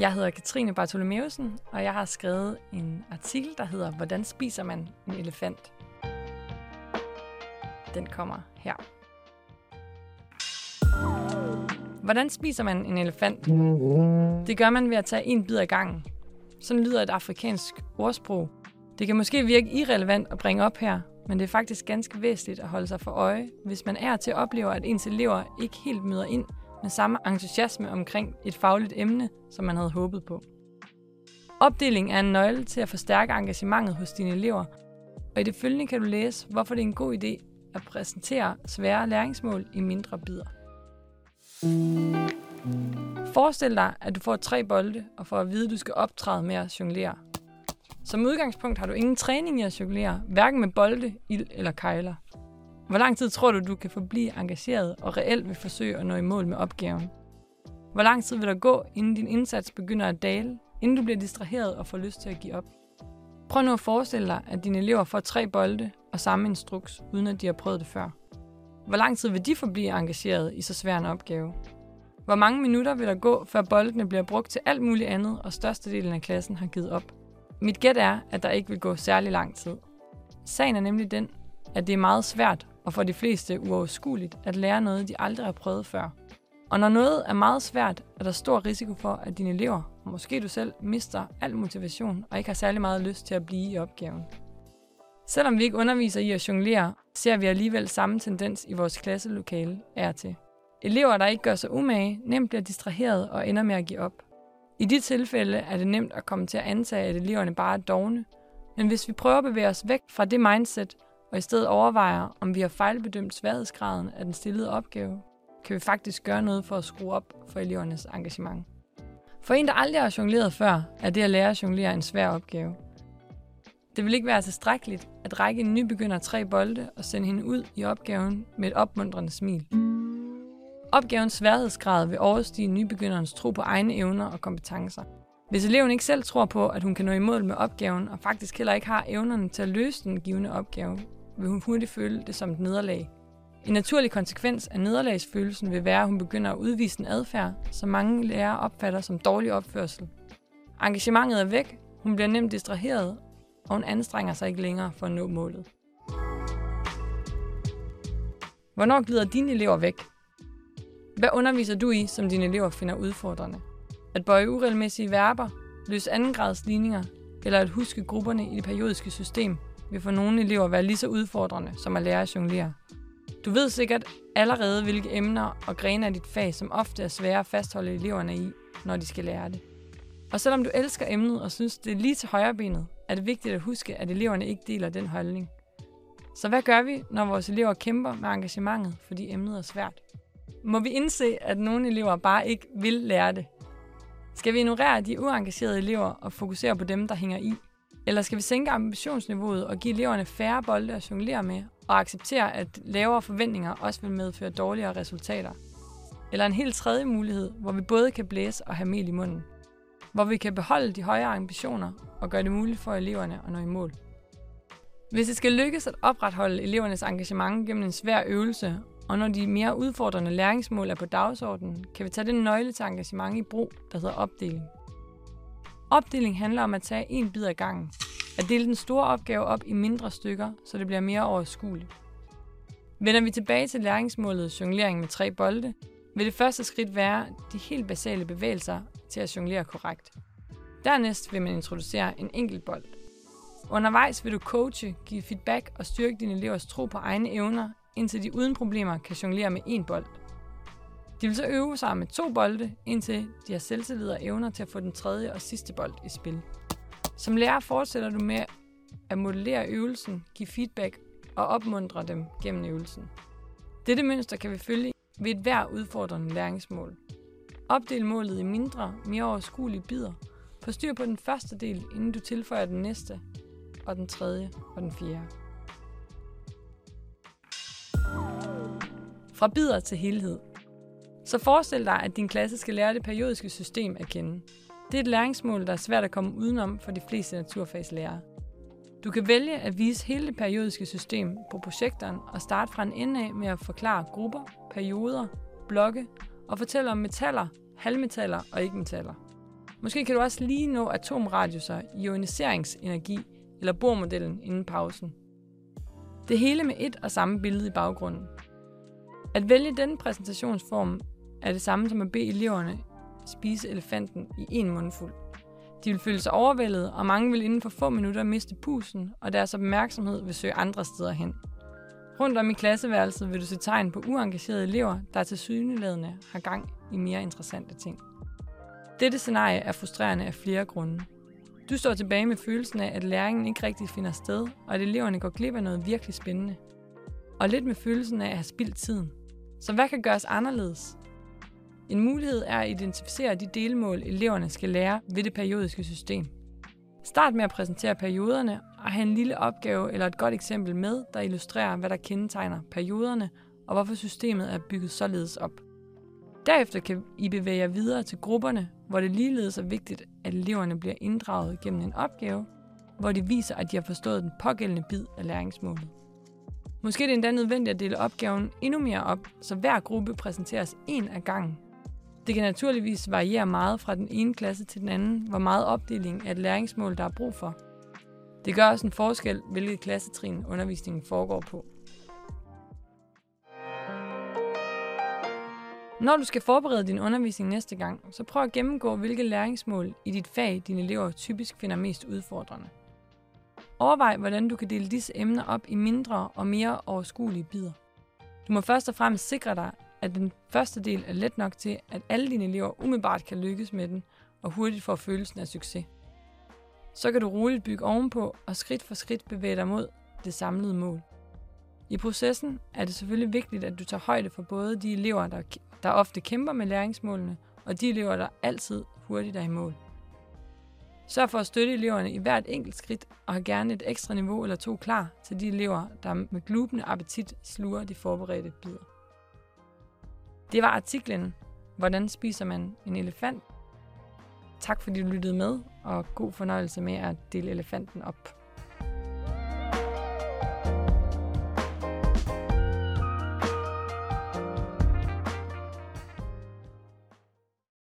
Jeg hedder Katrine Bartolomeusen, og jeg har skrevet en artikel, der hedder Hvordan spiser man en elefant? Den kommer her. Hvordan spiser man en elefant? Det gør man ved at tage en bid ad gangen. Sådan lyder et afrikansk ordsprog. Det kan måske virke irrelevant at bringe op her, men det er faktisk ganske væsentligt at holde sig for øje, hvis man er til at opleve, at ens elever ikke helt møder ind med samme entusiasme omkring et fagligt emne, som man havde håbet på. Opdeling er en nøgle til at forstærke engagementet hos dine elever, og i det følgende kan du læse, hvorfor det er en god idé at præsentere svære læringsmål i mindre bidder. Forestil dig, at du får tre bolde og får at vide, at du skal optræde med at jonglere. Som udgangspunkt har du ingen træning i at jonglere, hverken med bolde, ild eller kejler. Hvor lang tid tror du, du kan forblive engageret og reelt vil forsøge at nå i mål med opgaven? Hvor lang tid vil der gå, inden din indsats begynder at dale, inden du bliver distraheret og får lyst til at give op? Prøv nu at forestille dig, at dine elever får tre bolde og samme instruks, uden at de har prøvet det før. Hvor lang tid vil de forblive engageret i så svær en opgave? Hvor mange minutter vil der gå, før boldene bliver brugt til alt muligt andet, og størstedelen af klassen har givet op? Mit gæt er, at der ikke vil gå særlig lang tid. Sagen er nemlig den, at det er meget svært og for de fleste uoverskueligt at lære noget, de aldrig har prøvet før. Og når noget er meget svært, er der stor risiko for, at dine elever, og måske du selv, mister al motivation og ikke har særlig meget lyst til at blive i opgaven. Selvom vi ikke underviser i at jonglere, ser vi alligevel samme tendens i vores klasselokale er til. Elever, der ikke gør sig umage, nemt bliver distraheret og ender med at give op. I de tilfælde er det nemt at komme til at antage, at eleverne bare er dogne. Men hvis vi prøver at bevæge os væk fra det mindset, og i stedet overvejer, om vi har fejlbedømt sværhedsgraden af den stillede opgave, kan vi faktisk gøre noget for at skrue op for elevernes engagement. For en, der aldrig har jongleret før, er det at lære at jonglere en svær opgave. Det vil ikke være tilstrækkeligt at række en nybegynder tre bolde og sende hende ud i opgaven med et opmuntrende smil. Opgavens sværhedsgrad vil overstige nybegynderens tro på egne evner og kompetencer. Hvis eleven ikke selv tror på, at hun kan nå i mål med opgaven, og faktisk heller ikke har evnerne til at løse den givende opgave, vil hun hurtigt føle det som et nederlag. En naturlig konsekvens af nederlagsfølelsen vil være, at hun begynder at udvise en adfærd, som mange lærere opfatter som dårlig opførsel. Engagementet er væk, hun bliver nemt distraheret, og hun anstrenger sig ikke længere for at nå målet. Hvornår glider dine elever væk? Hvad underviser du i, som dine elever finder udfordrende? At bøje uregelmæssige verber, løse andengrads ligninger, eller at huske grupperne i det periodiske system, vil for nogle elever være lige så udfordrende som at lære at jonglere. Du ved sikkert allerede, hvilke emner og grene af dit fag, som ofte er svære at fastholde eleverne i, når de skal lære det. Og selvom du elsker emnet og synes, det er lige til højrebenet, er det vigtigt at huske, at eleverne ikke deler den holdning. Så hvad gør vi, når vores elever kæmper med engagementet, fordi emnet er svært? Må vi indse, at nogle elever bare ikke vil lære det? Skal vi ignorere de uengagerede elever og fokusere på dem, der hænger i? Eller skal vi sænke ambitionsniveauet og give eleverne færre bolde at jonglere med, og acceptere, at lavere forventninger også vil medføre dårligere resultater? Eller en helt tredje mulighed, hvor vi både kan blæse og have mel i munden. Hvor vi kan beholde de højere ambitioner og gøre det muligt for eleverne at nå i mål. Hvis det skal lykkes at opretholde elevernes engagement gennem en svær øvelse, og når de mere udfordrende læringsmål er på dagsordenen, kan vi tage den nøgle til engagement i brug, der hedder opdeling. Opdeling handler om at tage en bid ad gangen. At dele den store opgave op i mindre stykker, så det bliver mere overskueligt. Vender vi tilbage til læringsmålet jonglering med tre bolde, vil det første skridt være de helt basale bevægelser til at jonglere korrekt. Dernæst vil man introducere en enkelt bold. Undervejs vil du coache, give feedback og styrke dine elevers tro på egne evner, indtil de uden problemer kan jonglere med én bold. De vil så øve sig med to bolde, indtil de har selvtillid og evner til at få den tredje og sidste bold i spil. Som lærer fortsætter du med at modellere øvelsen, give feedback og opmuntre dem gennem øvelsen. Dette mønster kan vi følge ved et hver udfordrende læringsmål. Opdel målet i mindre, mere overskuelige bidder. Få styr på den første del, inden du tilføjer den næste, og den tredje og den fjerde. Fra bidder til helhed. Så forestil dig, at din klasse skal lære det periodiske system at kende. Det er et læringsmål, der er svært at komme udenom for de fleste naturfagslærere. Du kan vælge at vise hele det periodiske system på projektoren og starte fra en ende af med at forklare grupper, perioder, blokke og fortælle om metaller, halvmetaller og ikke-metaller. Måske kan du også lige nå atomradiuser, ioniseringsenergi eller bormodellen inden pausen. Det hele med et og samme billede i baggrunden. At vælge denne præsentationsform er det samme som at bede eleverne spise elefanten i en mundfuld. De vil føle sig overvældet, og mange vil inden for få minutter miste pusen, og deres opmærksomhed vil søge andre steder hen. Rundt om i klasseværelset vil du se tegn på uengagerede elever, der til syneladende har gang i mere interessante ting. Dette scenarie er frustrerende af flere grunde. Du står tilbage med følelsen af, at læringen ikke rigtig finder sted, og at eleverne går glip af noget virkelig spændende. Og lidt med følelsen af at have spildt tiden. Så hvad kan gøres anderledes? En mulighed er at identificere de delmål, eleverne skal lære ved det periodiske system. Start med at præsentere perioderne og have en lille opgave eller et godt eksempel med, der illustrerer, hvad der kendetegner perioderne og hvorfor systemet er bygget således op. Derefter kan I bevæge jer videre til grupperne, hvor det ligeledes er vigtigt, at eleverne bliver inddraget gennem en opgave, hvor de viser, at de har forstået den pågældende bid af læringsmålet. Måske er det endda nødvendigt at dele opgaven endnu mere op, så hver gruppe præsenteres en af gangen. Det kan naturligvis variere meget fra den ene klasse til den anden, hvor meget opdeling af et læringsmål der er brug for. Det gør også en forskel, hvilket klassetrin undervisningen foregår på. Når du skal forberede din undervisning næste gang, så prøv at gennemgå, hvilke læringsmål i dit fag dine elever typisk finder mest udfordrende. Overvej, hvordan du kan dele disse emner op i mindre og mere overskuelige bidder. Du må først og fremmest sikre dig, at den første del er let nok til, at alle dine elever umiddelbart kan lykkes med den og hurtigt få følelsen af succes. Så kan du roligt bygge ovenpå og skridt for skridt bevæge dig mod det samlede mål. I processen er det selvfølgelig vigtigt, at du tager højde for både de elever, der, der ofte kæmper med læringsmålene, og de elever, der altid hurtigt er i mål. Sørg for at støtte eleverne i hvert enkelt skridt, og har gerne et ekstra niveau eller to klar til de elever, der med glubende appetit sluger de forberedte bidder. Det var artiklen Hvordan spiser man en elefant? Tak fordi du lyttede med, og god fornøjelse med at dele elefanten op.